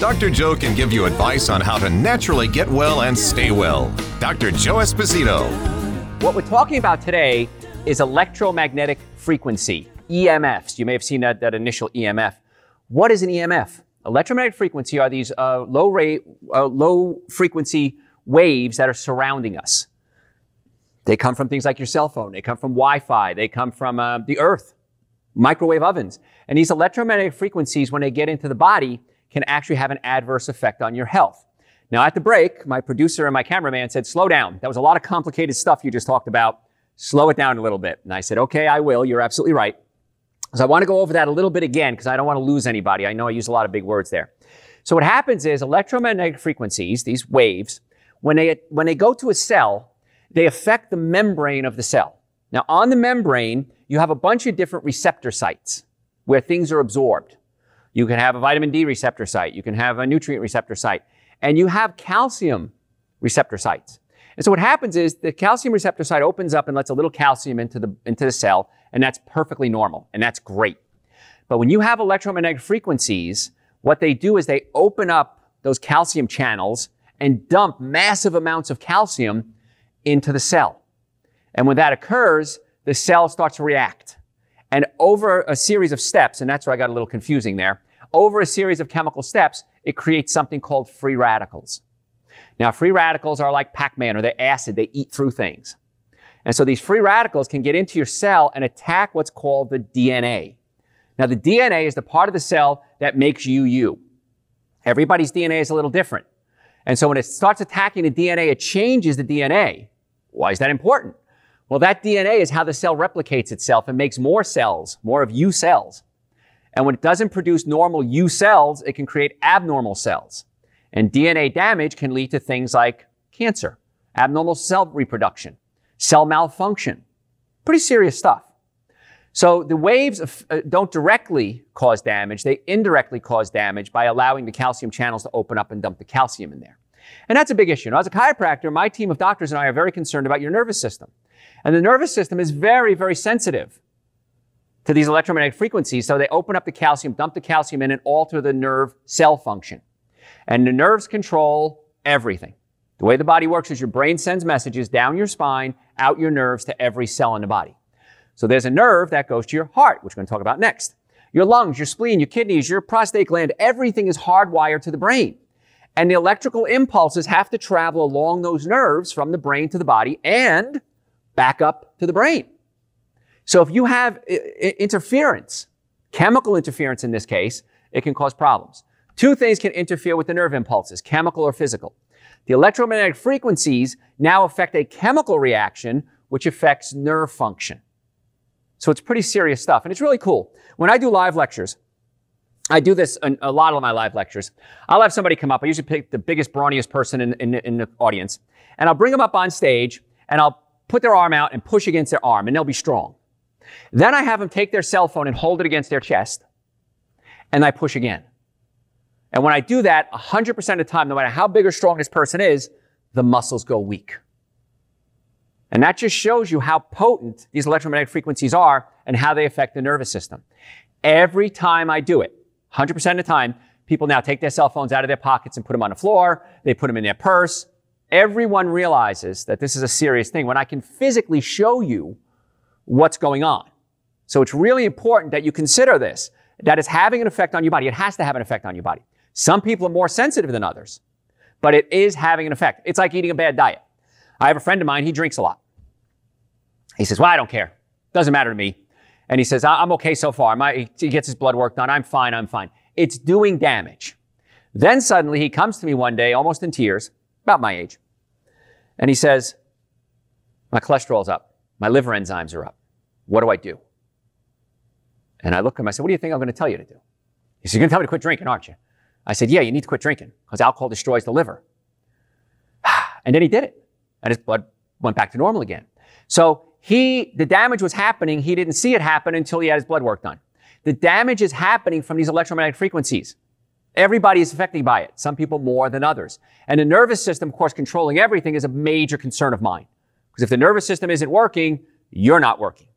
Dr. Joe can give you advice on how to naturally get well and stay well. Dr. Joe Esposito. What we're talking about today is electromagnetic frequency, EMFs. You may have seen that, that initial EMF. What is an EMF? Electromagnetic frequency are these uh, low rate, uh, low frequency waves that are surrounding us. They come from things like your cell phone. They come from Wi-Fi. They come from uh, the earth, microwave ovens. And these electromagnetic frequencies, when they get into the body, can actually have an adverse effect on your health. Now, at the break, my producer and my cameraman said, slow down. That was a lot of complicated stuff you just talked about. Slow it down a little bit. And I said, okay, I will. You're absolutely right. So I want to go over that a little bit again because I don't want to lose anybody. I know I use a lot of big words there. So what happens is electromagnetic frequencies, these waves, when they, when they go to a cell, they affect the membrane of the cell. Now, on the membrane, you have a bunch of different receptor sites where things are absorbed. You can have a vitamin D receptor site. You can have a nutrient receptor site. And you have calcium receptor sites. And so what happens is the calcium receptor site opens up and lets a little calcium into the, into the cell, and that's perfectly normal, and that's great. But when you have electromagnetic frequencies, what they do is they open up those calcium channels and dump massive amounts of calcium into the cell. And when that occurs, the cell starts to react. And over a series of steps, and that's where I got a little confusing there, over a series of chemical steps, it creates something called free radicals. Now, free radicals are like Pac-Man or they're acid. They eat through things. And so these free radicals can get into your cell and attack what's called the DNA. Now, the DNA is the part of the cell that makes you you. Everybody's DNA is a little different. And so when it starts attacking the DNA, it changes the DNA. Why is that important? Well, that DNA is how the cell replicates itself and makes more cells, more of you cells. And when it doesn't produce normal U cells, it can create abnormal cells. And DNA damage can lead to things like cancer, abnormal cell reproduction, cell malfunction. Pretty serious stuff. So the waves uh, don't directly cause damage. They indirectly cause damage by allowing the calcium channels to open up and dump the calcium in there. And that's a big issue. Now, as a chiropractor, my team of doctors and I are very concerned about your nervous system. And the nervous system is very, very sensitive to these electromagnetic frequencies. So they open up the calcium, dump the calcium in, and alter the nerve cell function. And the nerves control everything. The way the body works is your brain sends messages down your spine, out your nerves to every cell in the body. So there's a nerve that goes to your heart, which we're going to talk about next. Your lungs, your spleen, your kidneys, your prostate gland, everything is hardwired to the brain. And the electrical impulses have to travel along those nerves from the brain to the body and back up to the brain. So if you have uh, interference, chemical interference in this case, it can cause problems. Two things can interfere with the nerve impulses, chemical or physical. The electromagnetic frequencies now affect a chemical reaction which affects nerve function. So it's pretty serious stuff and it's really cool. When I do live lectures, I do this in a lot of my live lectures. I'll have somebody come up. I usually pick the biggest, brawniest person in, in, in the audience and I'll bring them up on stage and I'll put their arm out and push against their arm, and they'll be strong. Then I have them take their cell phone and hold it against their chest, and I push again. And when I do that, 100% of the time, no matter how big or strong this person is, the muscles go weak. And that just shows you how potent these electromagnetic frequencies are and how they affect the nervous system. Every time I do it, 100% of the time, people now take their cell phones out of their pockets and put them on the floor. They put them in their purse. Everyone realizes that this is a serious thing when I can physically show you what's going on. So it's really important that you consider this, that it's having an effect on your body. It has to have an effect on your body. Some people are more sensitive than others, but it is having an effect. It's like eating a bad diet. I have a friend of mine, he drinks a lot. He says, Well, I don't care. Doesn't matter to me. And he says, I'm okay so far. My, he gets his blood work done. I'm fine. I'm fine. It's doing damage. Then suddenly he comes to me one day, almost in tears, about my age. And he says, My cholesterol's up. My liver enzymes are up. What do I do? And I look at him, I said, What do you think I'm going to tell you to do? He said, You're going to tell me to quit drinking, aren't you? I said, Yeah, you need to quit drinking because alcohol destroys the liver. And then he did it. and his blood went back to normal again. So he, the damage was happening. He didn't see it happen until he had his blood work done. The damage is happening from these electromagnetic frequencies. Everybody is affected by it, some people more than others. And the nervous system, of course, controlling everything is a major concern of mine. Because if the nervous system isn't working, you're not working.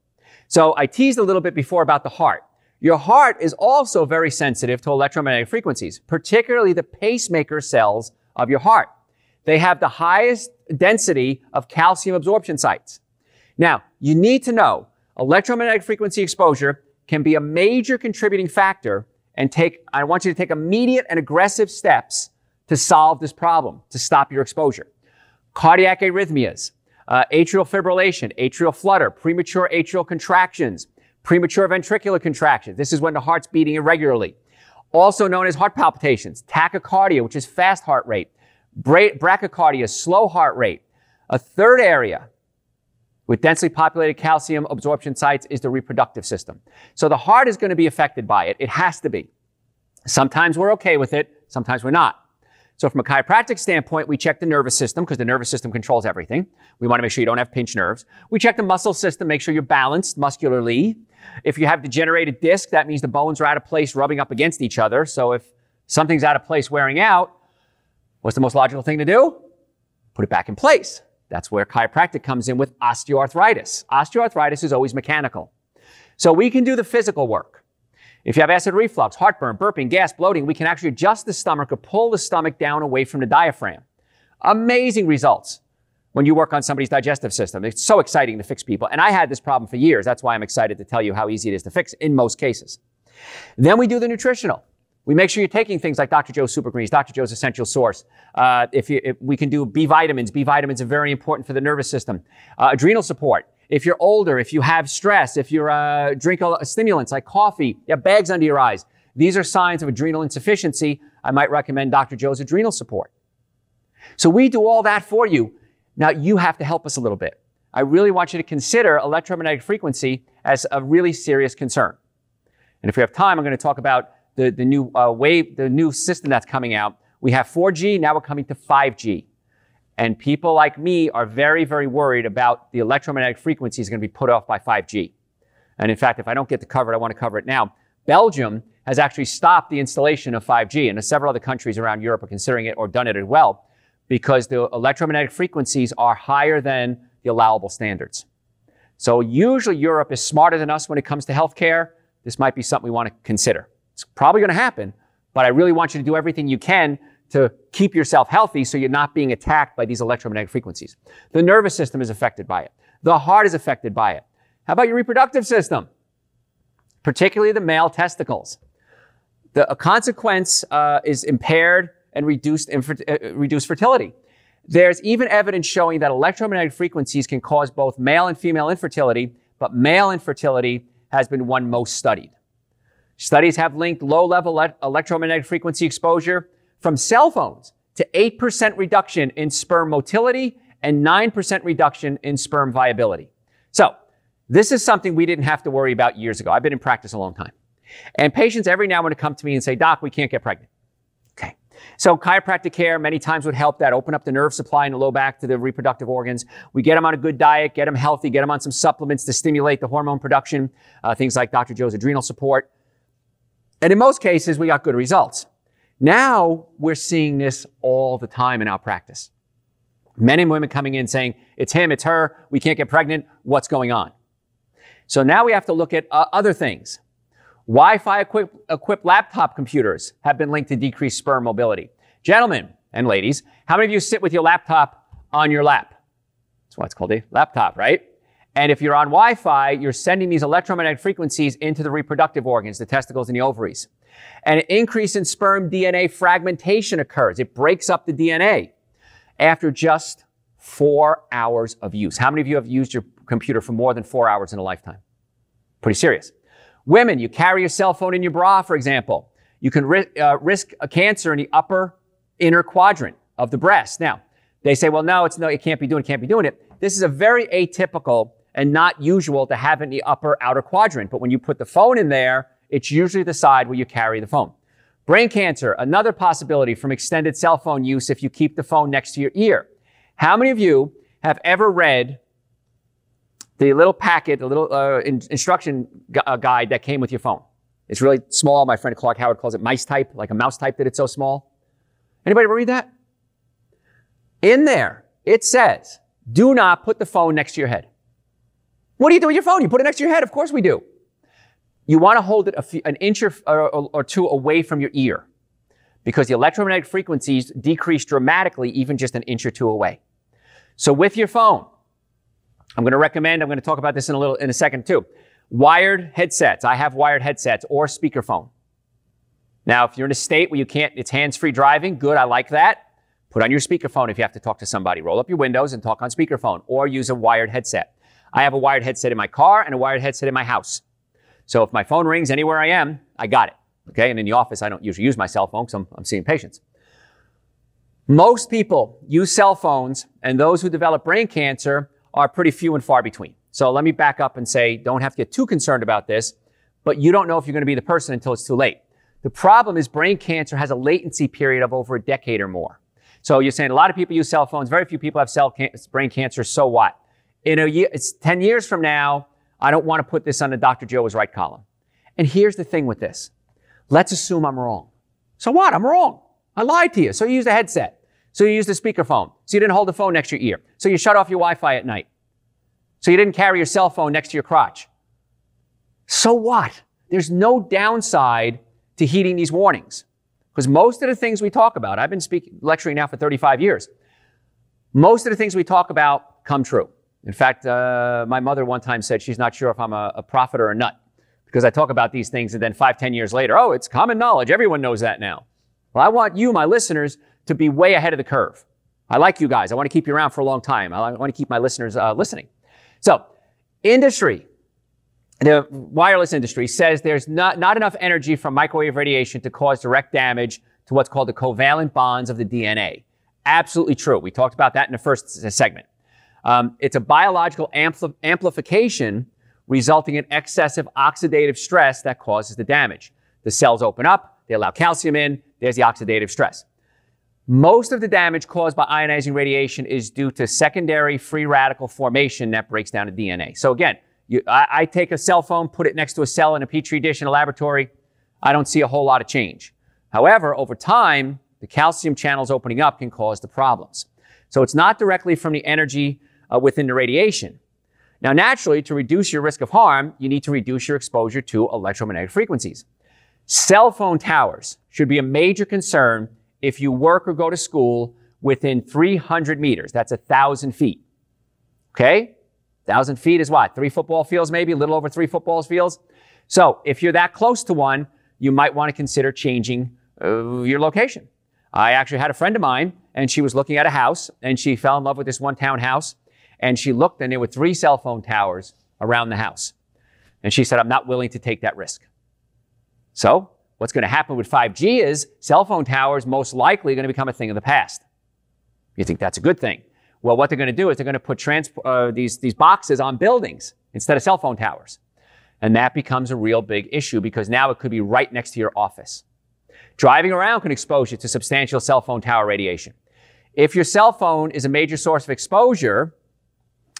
So I teased a little bit before about the heart. Your heart is also very sensitive to electromagnetic frequencies, particularly the pacemaker cells of your heart. They have the highest density of calcium absorption sites. Now, you need to know electromagnetic frequency exposure can be a major contributing factor and take, I want you to take immediate and aggressive steps to solve this problem, to stop your exposure. Cardiac arrhythmias, uh, atrial fibrillation, atrial flutter, premature atrial contractions, premature ventricular contractions. This is when the heart's beating irregularly. Also known as heart palpitations, tachycardia, which is fast heart rate, bra- bradycardia, slow heart rate. A third area with densely populated calcium absorption sites is the reproductive system. So the heart is going to be affected by it. It has to be. Sometimes we're okay with it. Sometimes we're not. So from a chiropractic standpoint, we check the nervous system because the nervous system controls everything. We want to make sure you don't have pinched nerves. We check the muscle system, make sure you're balanced muscularly. If you have degenerated disc, that means the bones are out of place rubbing up against each other. So if something's out of place wearing out, what's the most logical thing to do? Put it back in place. That's where chiropractic comes in with osteoarthritis. Osteoarthritis is always mechanical. So we can do the physical work. If you have acid reflux, heartburn, burping, gas, bloating, we can actually adjust the stomach or pull the stomach down away from the diaphragm. Amazing results when you work on somebody's digestive system. It's so exciting to fix people. And I had this problem for years. That's why I'm excited to tell you how easy it is to fix in most cases. Then we do the nutritional. We make sure you're taking things like Dr. Joe's Super Greens, Dr. Joe's Essential Source. Uh, if, you, if, we can do B vitamins, B vitamins are very important for the nervous system. Uh, adrenal support. If you're older, if you have stress, if you uh, drink a, stimulants like coffee, you have bags under your eyes, these are signs of adrenal insufficiency. I might recommend Dr. Joe's adrenal support. So we do all that for you. Now you have to help us a little bit. I really want you to consider electromagnetic frequency as a really serious concern. And if we have time, I'm going to talk about the, the new uh, wave, the new system that's coming out. We have 4G, now we're coming to 5G. And people like me are very, very worried about the electromagnetic frequencies going to be put off by 5G. And in fact, if I don't get to cover it, I want to cover it now. Belgium has actually stopped the installation of 5G, and several other countries around Europe are considering it or done it as well, because the electromagnetic frequencies are higher than the allowable standards. So usually Europe is smarter than us when it comes to healthcare. This might be something we want to consider. It's probably going to happen, but I really want you to do everything you can to keep yourself healthy so you're not being attacked by these electromagnetic frequencies. The nervous system is affected by it. The heart is affected by it. How about your reproductive system? Particularly the male testicles. The consequence uh, is impaired and reduced, infer- uh, reduced fertility. There's even evidence showing that electromagnetic frequencies can cause both male and female infertility, but male infertility has been one most studied. Studies have linked low level electromagnetic frequency exposure from cell phones to 8% reduction in sperm motility and 9% reduction in sperm viability. So, this is something we didn't have to worry about years ago. I've been in practice a long time. And patients every now and then come to me and say, Doc, we can't get pregnant. Okay. So chiropractic care many times would help that, open up the nerve supply in the low back to the reproductive organs. We get them on a good diet, get them healthy, get them on some supplements to stimulate the hormone production, uh, things like Dr. Joe's adrenal support. And in most cases, we got good results. Now we're seeing this all the time in our practice. Men and women coming in saying, it's him, it's her, we can't get pregnant, what's going on? So now we have to look at uh, other things. Wi-Fi equipped, equipped laptop computers have been linked to decreased sperm mobility. Gentlemen and ladies, how many of you sit with your laptop on your lap? That's why it's called a laptop, right? And if you're on Wi-Fi, you're sending these electromagnetic frequencies into the reproductive organs, the testicles and the ovaries. An increase in sperm DNA fragmentation occurs. It breaks up the DNA after just four hours of use. How many of you have used your computer for more than four hours in a lifetime? Pretty serious. Women, you carry your cell phone in your bra, for example. You can ri- uh, risk a cancer in the upper inner quadrant of the breast. Now, they say, well, no, it's no, it can't be doing it, can't be doing it. This is a very atypical and not usual to have in the upper outer quadrant. But when you put the phone in there, it's usually the side where you carry the phone. Brain cancer, another possibility from extended cell phone use if you keep the phone next to your ear. How many of you have ever read the little packet, the little uh, in- instruction gu- uh, guide that came with your phone? It's really small. My friend Clark Howard calls it mice type, like a mouse type that it's so small. Anybody ever read that? In there, it says, do not put the phone next to your head. What do you do with your phone? You put it next to your head. Of course we do. You want to hold it few, an inch or, or, or two away from your ear because the electromagnetic frequencies decrease dramatically even just an inch or two away. So with your phone, I'm going to recommend, I'm going to talk about this in a little, in a second too. Wired headsets. I have wired headsets or speakerphone. Now, if you're in a state where you can't, it's hands-free driving, good, I like that. Put on your speakerphone if you have to talk to somebody. Roll up your windows and talk on speakerphone or use a wired headset. I have a wired headset in my car and a wired headset in my house. So if my phone rings anywhere I am, I got it. Okay. And in the office, I don't usually use my cell phone because I'm, I'm seeing patients. Most people use cell phones, and those who develop brain cancer are pretty few and far between. So let me back up and say, don't have to get too concerned about this, but you don't know if you're going to be the person until it's too late. The problem is brain cancer has a latency period of over a decade or more. So you're saying a lot of people use cell phones, very few people have cell can- brain cancer, so what? In a year, it's 10 years from now, I don't want to put this on the Dr. Joe was right column. And here's the thing with this. Let's assume I'm wrong. So what? I'm wrong. I lied to you. So you used a headset. So you used a speakerphone. So you didn't hold the phone next to your ear. So you shut off your Wi-Fi at night. So you didn't carry your cell phone next to your crotch. So what? There's no downside to heeding these warnings. Because most of the things we talk about, I've been speaking, lecturing now for 35 years. Most of the things we talk about come true. In fact, uh, my mother one time said she's not sure if I'm a, a prophet or a nut because I talk about these things and then five, ten years later, oh, it's common knowledge. Everyone knows that now. Well, I want you, my listeners, to be way ahead of the curve. I like you guys. I want to keep you around for a long time. I want to keep my listeners uh, listening. So, industry, the wireless industry says there's not, not enough energy from microwave radiation to cause direct damage to what's called the covalent bonds of the DNA. Absolutely true. We talked about that in the first segment. Um, it's a biological ampli- amplification resulting in excessive oxidative stress that causes the damage. The cells open up, they allow calcium in, there's the oxidative stress. Most of the damage caused by ionizing radiation is due to secondary free radical formation that breaks down the DNA. So again, you, I, I take a cell phone, put it next to a cell in a petri dish in a laboratory. I don't see a whole lot of change. However, over time, the calcium channels opening up can cause the problems. So it's not directly from the energy uh, within the radiation. Now, naturally, to reduce your risk of harm, you need to reduce your exposure to electromagnetic frequencies. Cell phone towers should be a major concern if you work or go to school within 300 meters. That's a thousand feet. Okay? Thousand feet is what? Three football fields, maybe a little over three football fields. So if you're that close to one, you might want to consider changing uh, your location. I actually had a friend of mine, and she was looking at a house, and she fell in love with this one townhouse, and she looked, and there were three cell phone towers around the house. And she said, I'm not willing to take that risk. So what's going to happen with 5G is cell phone towers most likely are going to become a thing of the past. You think that's a good thing? Well, what they're going to do is they're going to put trans- uh, these, these boxes on buildings instead of cell phone towers. And that becomes a real big issue because now it could be right next to your office. Driving around can expose you to substantial cell phone tower radiation. If your cell phone is a major source of exposure,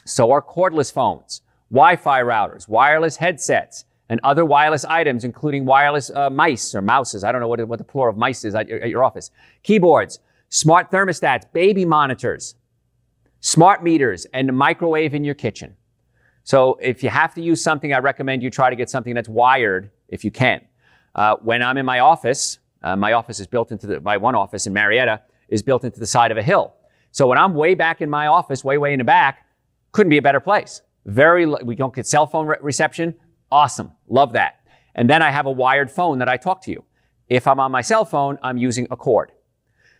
so are cordless phones, Wi-Fi routers, wireless headsets, and other wireless items, including wireless uh, mice or mouses. I don't know what, what the plural of mice is at your, at your office. Keyboards, smart thermostats, baby monitors, smart meters, and the microwave in your kitchen. So if you have to use something, I recommend you try to get something that's wired if you can. Uh, when I'm in my office, uh, my office is built into the, my one office in Marietta is built into the side of a hill. So when I'm way back in my office, way, way in the back, couldn't be a better place. Very, we don't get cell phone re- reception. Awesome. Love that. And then I have a wired phone that I talk to you. If I'm on my cell phone, I'm using a cord.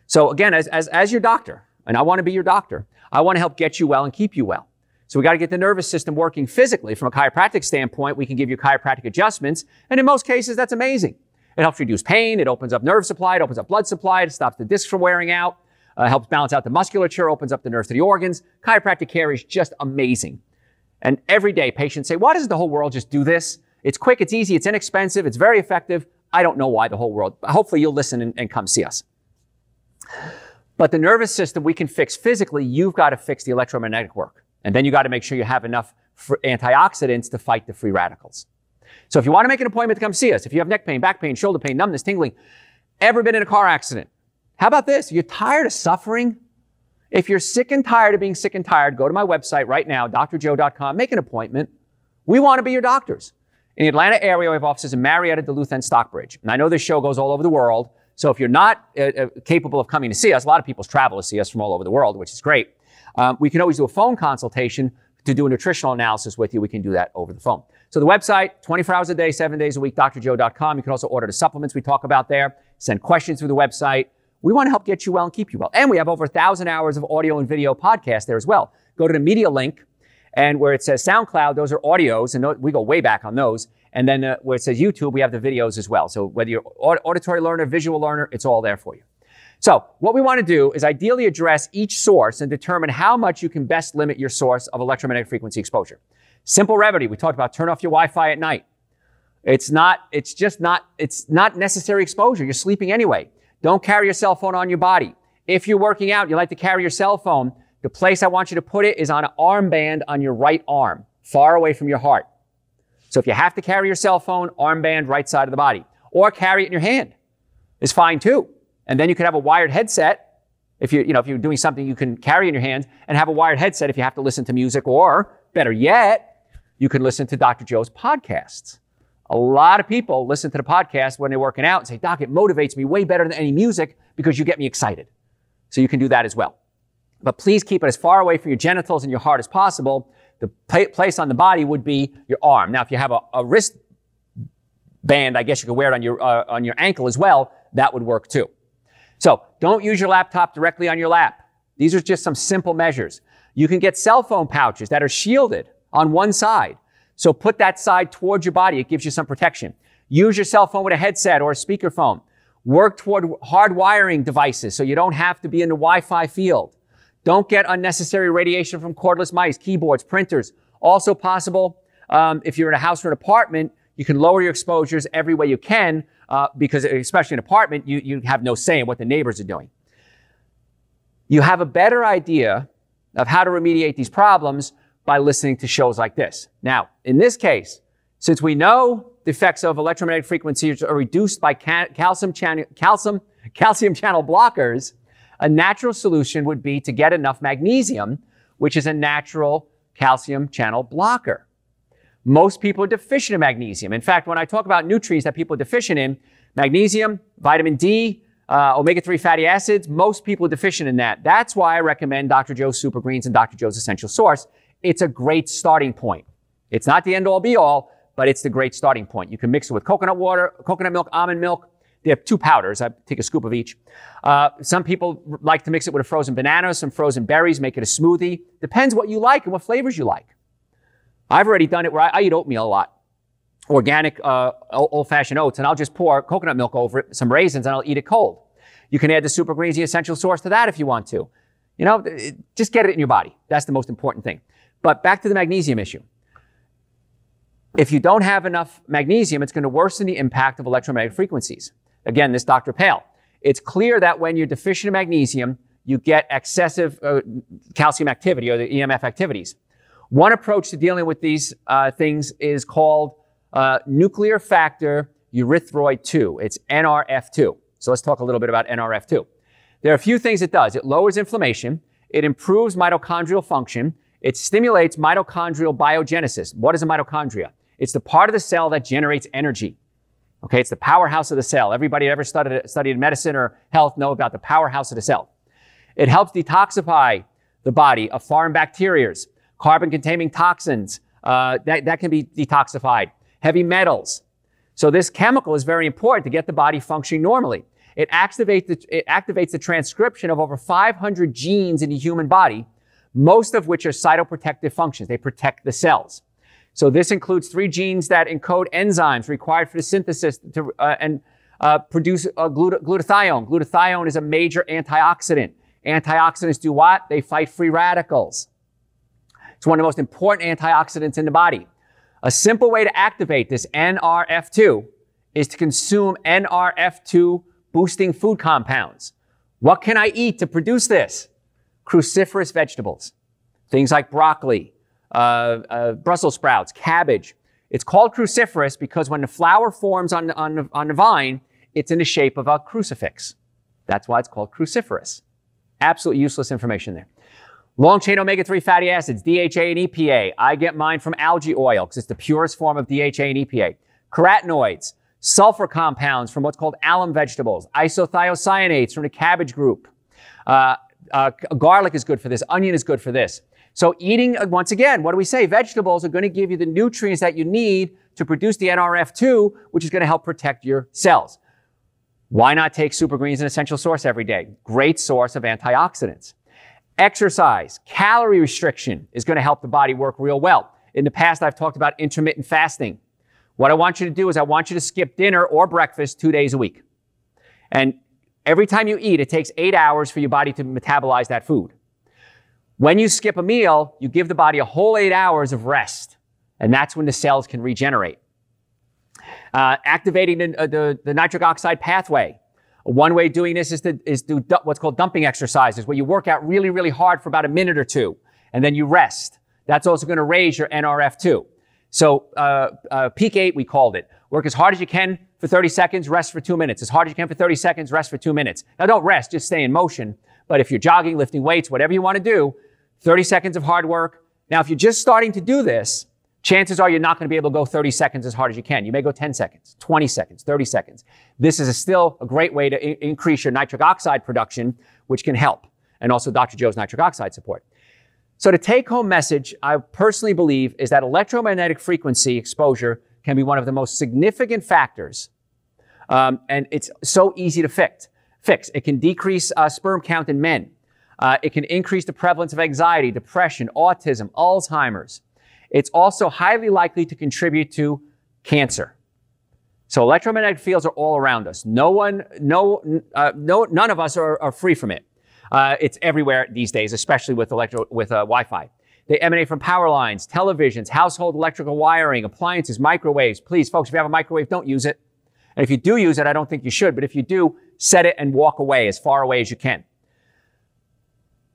So again, as, as, as your doctor, and I want to be your doctor, I want to help get you well and keep you well. So we got to get the nervous system working physically. From a chiropractic standpoint, we can give you chiropractic adjustments. And in most cases, that's amazing. It helps reduce pain. It opens up nerve supply. It opens up blood supply. It stops the discs from wearing out. Uh, helps balance out the musculature, opens up the nerves to the organs. Chiropractic care is just amazing. And every day patients say, why doesn't the whole world just do this? It's quick, it's easy, it's inexpensive, it's very effective. I don't know why the whole world. Hopefully you'll listen and, and come see us. But the nervous system we can fix physically, you've got to fix the electromagnetic work. And then you got to make sure you have enough antioxidants to fight the free radicals. So if you want to make an appointment to come see us, if you have neck pain, back pain, shoulder pain, numbness, tingling, ever been in a car accident, how about this? You're tired of suffering? If you're sick and tired of being sick and tired, go to my website right now, drjoe.com, make an appointment. We want to be your doctors. In the Atlanta area, we have offices in Marietta, Duluth, and Stockbridge. And I know this show goes all over the world. So if you're not uh, uh, capable of coming to see us, a lot of people travel to see us from all over the world, which is great. Um, we can always do a phone consultation to do a nutritional analysis with you. We can do that over the phone. So the website, 24 hours a day, seven days a week, drjoe.com. You can also order the supplements we talk about there, send questions through the website. We want to help get you well and keep you well. And we have over a thousand hours of audio and video podcast there as well. Go to the media link and where it says SoundCloud, those are audios and we go way back on those. And then uh, where it says YouTube, we have the videos as well. So whether you're auditory learner, visual learner, it's all there for you. So what we want to do is ideally address each source and determine how much you can best limit your source of electromagnetic frequency exposure. Simple remedy. We talked about turn off your Wi-Fi at night. It's not, it's just not, it's not necessary exposure. You're sleeping anyway. Don't carry your cell phone on your body. If you're working out, you like to carry your cell phone, the place I want you to put it is on an armband on your right arm, far away from your heart. So if you have to carry your cell phone, armband right side of the body, or carry it in your hand is fine too. And then you could have a wired headset if you, you know, if you're doing something you can carry in your hand and have a wired headset if you have to listen to music or better yet, you can listen to Dr. Joe's podcasts. A lot of people listen to the podcast when they're working out and say, Doc, it motivates me way better than any music because you get me excited. So you can do that as well. But please keep it as far away from your genitals and your heart as possible. The place on the body would be your arm. Now, if you have a, a wrist band, I guess you could wear it on your, uh, on your ankle as well. That would work too. So don't use your laptop directly on your lap. These are just some simple measures. You can get cell phone pouches that are shielded on one side. So put that side towards your body. It gives you some protection. Use your cell phone with a headset or a speakerphone. Work toward hardwiring devices so you don't have to be in the Wi-Fi field. Don't get unnecessary radiation from cordless mice, keyboards, printers. Also possible um, if you're in a house or an apartment, you can lower your exposures every way you can uh, because especially in an apartment, you, you have no say in what the neighbors are doing. You have a better idea of how to remediate these problems by listening to shows like this. Now, in this case, since we know the effects of electromagnetic frequencies are reduced by calcium, channel, calcium, calcium channel blockers, a natural solution would be to get enough magnesium, which is a natural calcium channel blocker. Most people are deficient in magnesium. In fact, when I talk about nutrients that people are deficient in, magnesium, vitamin D, uh, omega-3 fatty acids, most people are deficient in that. That's why I recommend Dr. Joe's Super Greens and Dr. Joe's Essential Source. It's a great starting point. It's not the end all be all, but it's the great starting point. You can mix it with coconut water, coconut milk, almond milk. They have two powders. I take a scoop of each. Uh, some people like to mix it with a frozen banana, some frozen berries, make it a smoothie. Depends what you like and what flavors you like. I've already done it where I, I eat oatmeal a lot, organic uh, old-fashioned oats, and I'll just pour coconut milk over it, some raisins, and I'll eat it cold. You can add the Super Greens, the essential source to that if you want to. You know, just get it in your body. That's the most important thing. But back to the magnesium issue. If you don't have enough magnesium, it's going to worsen the impact of electromagnetic frequencies. Again, this Dr. Pall. It's clear that when you're deficient in magnesium, you get excessive uh, calcium activity or the EMF activities. One approach to dealing with these uh, things is called uh, nuclear factor erythroid 2. It's NRF2. So let's talk a little bit about NRF2. There are a few things it does. It lowers inflammation. It improves mitochondrial function. It stimulates mitochondrial biogenesis. What is a mitochondria? It's the part of the cell that generates energy. Okay, it's the powerhouse of the cell. Everybody ever studied, studied medicine or health know about the powerhouse of the cell. It helps detoxify the body of foreign bacteria carbon containing toxins, uh, that, that can be detoxified, heavy metals. So this chemical is very important to get the body functioning normally. It activates the, it activates the transcription of over 500 genes in the human body, most of which are cytoprotective functions. They protect the cells. So this includes three genes that encode enzymes required for the synthesis to, uh, and uh, produce uh, glut- glutathione. Glutathione is a major antioxidant. Antioxidants do what? They fight free radicals. It's one of the most important antioxidants in the body. A simple way to activate this NRF2 is to consume NRF2 boosting food compounds. What can I eat to produce this? Cruciferous vegetables, things like broccoli, uh, uh, Brussels sprouts, cabbage. It's called cruciferous because when the flower forms on, on, on the vine, it's in the shape of a crucifix. That's why it's called cruciferous. Absolutely useless information there. Long chain omega 3 fatty acids, DHA and EPA. I get mine from algae oil because it's the purest form of DHA and EPA. Carotenoids, sulfur compounds from what's called allium vegetables, isothiocyanates from the cabbage group. Uh, uh, garlic is good for this, onion is good for this. So eating, uh, once again, what do we say? Vegetables are going to give you the nutrients that you need to produce the NRF2, which is going to help protect your cells. Why not take super greens an essential source every day? Great source of antioxidants. Exercise, calorie restriction is going to help the body work real well. In the past, I've talked about intermittent fasting. What I want you to do is I want you to skip dinner or breakfast two days a week. And every time you eat, it takes eight hours for your body to metabolize that food. When you skip a meal, you give the body a whole eight hours of rest. And that's when the cells can regenerate. Uh, activating the, uh, the, the nitric oxide pathway. One way of doing this is to is do what's called dumping exercises, where you work out really, really hard for about a minute or two, and then you rest. That's also going to raise your NRF2. So uh, uh, peak eight, we called it. Work as hard as you can for 30 seconds, rest for two minutes. As hard as you can for 30 seconds, rest for two minutes. Now don't rest, just stay in motion. But if you're jogging, lifting weights, whatever you want to do, 30 seconds of hard work. Now, if you're just starting to do this, chances are you're not going to be able to go 30 seconds as hard as you can. You may go 10 seconds, 20 seconds, 30 seconds. This is a still a great way to increase your nitric oxide production, which can help, and also Dr. Joe's nitric oxide support. So the take home message, I personally believe, is that electromagnetic frequency exposure can be one of the most significant factors. Um, and it's so easy to fix. Fix. It can decrease uh, sperm count in men. Uh, it can increase the prevalence of anxiety, depression, autism, Alzheimer's. It's also highly likely to contribute to cancer. So electromagnetic fields are all around us. No one, no, uh, no, none of us are, are free from it. Uh, it's everywhere these days, especially with electro, with uh, Wi-Fi. They emanate from power lines, televisions, household electrical wiring, appliances, microwaves. Please, folks, if you have a microwave, don't use it. And if you do use it, I don't think you should. But if you do, set it and walk away as far away as you can.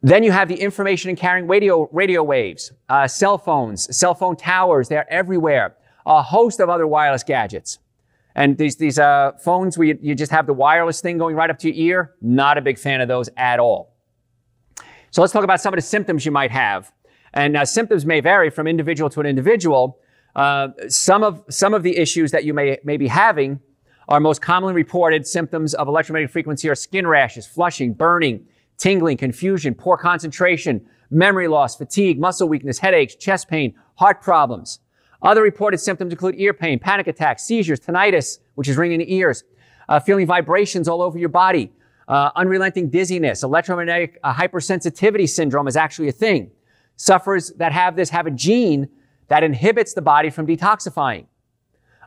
Then you have the information and carrying radio, radio waves, uh, cell phones, cell phone towers. They're everywhere. A host of other wireless gadgets. And these, these uh, phones where you, you just have the wireless thing going right up to your ear, not a big fan of those at all. So let's talk about some of the symptoms you might have. And uh, symptoms may vary from individual to an individual. Uh, some, of, some of the issues that you may, may be having are most commonly reported symptoms of electromagnetic frequency are skin rashes, flushing, burning, tingling, confusion, poor concentration, memory loss, fatigue, muscle weakness, headaches, chest pain, heart problems. Other reported symptoms include ear pain, panic attacks, seizures, tinnitus, which is ringing in the ears, uh, feeling vibrations all over your body, uh, unrelenting dizziness, electromagnetic uh, hypersensitivity syndrome is actually a thing. Sufferers that have this have a gene that inhibits the body from detoxifying.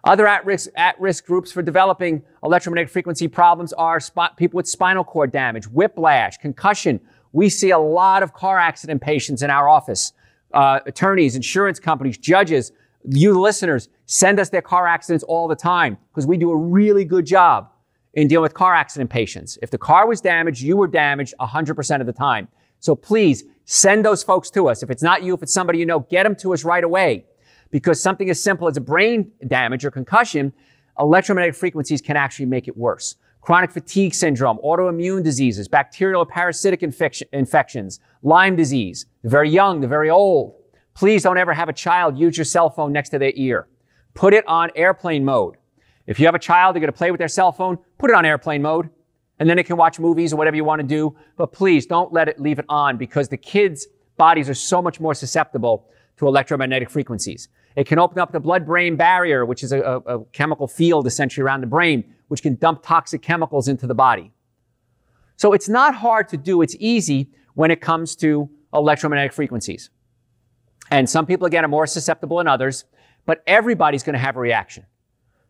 Other at-risk, at-risk groups for developing electromagnetic frequency problems are sp- people with spinal cord damage, whiplash, concussion. We see a lot of car accident patients in our office. Uh, attorneys, insurance companies, judges, you listeners, send us their car accidents all the time because we do a really good job in dealing with car accident patients. If the car was damaged, you were damaged 100% of the time. So please send those folks to us. If it's not you, if it's somebody you know, get them to us right away because something as simple as a brain damage or concussion, electromagnetic frequencies can actually make it worse. Chronic fatigue syndrome, autoimmune diseases, bacterial or parasitic infection, infections, Lyme disease, the very young, the very old. Please don't ever have a child use your cell phone next to their ear. Put it on airplane mode. If you have a child, they're going to play with their cell phone, put it on airplane mode, and then it can watch movies or whatever you want to do. But please don't let it leave it on because the kids' bodies are so much more susceptible to electromagnetic frequencies. It can open up the blood-brain barrier, which is a, a, a chemical field essentially around the brain, which can dump toxic chemicals into the body. So it's not hard to do. It's easy when it comes to electromagnetic frequencies. And some people, again, are more susceptible than others, but everybody's going to have a reaction.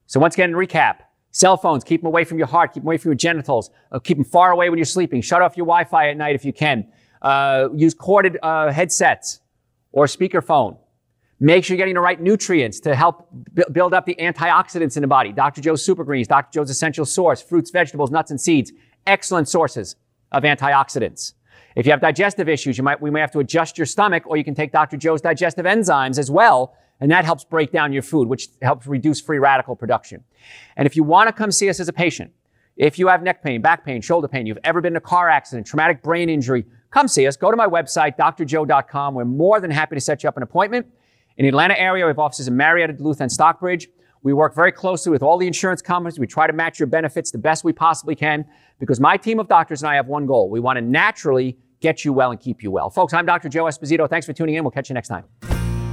So once again, recap. Cell phones, keep them away from your heart, keep them away from your genitals, uh, keep them far away when you're sleeping. Shut off your Wi-Fi at night if you can. Uh, use corded uh, headsets or speakerphone. Make sure you're getting the right nutrients to help b- build up the antioxidants in the body. Dr. Joe's Super Greens, Dr. Joe's Essential Source, fruits, vegetables, nuts, and seeds. Excellent sources of antioxidants. If you have digestive issues, you might, we may have to adjust your stomach, or you can take Dr. Joe's digestive enzymes as well, and that helps break down your food, which helps reduce free radical production. And if you want to come see us as a patient, if you have neck pain, back pain, shoulder pain, you've ever been in a car accident, traumatic brain injury, come see us. Go to my website, drjoe.com. We're more than happy to set you up an appointment. In the Atlanta area, we have offices in Marietta, Duluth, and Stockbridge. We work very closely with all the insurance companies. We try to match your benefits the best we possibly can because my team of doctors and I have one goal. We want to naturally get you well and keep you well. Folks, I'm Dr. Joe Esposito. Thanks for tuning in. We'll catch you next time.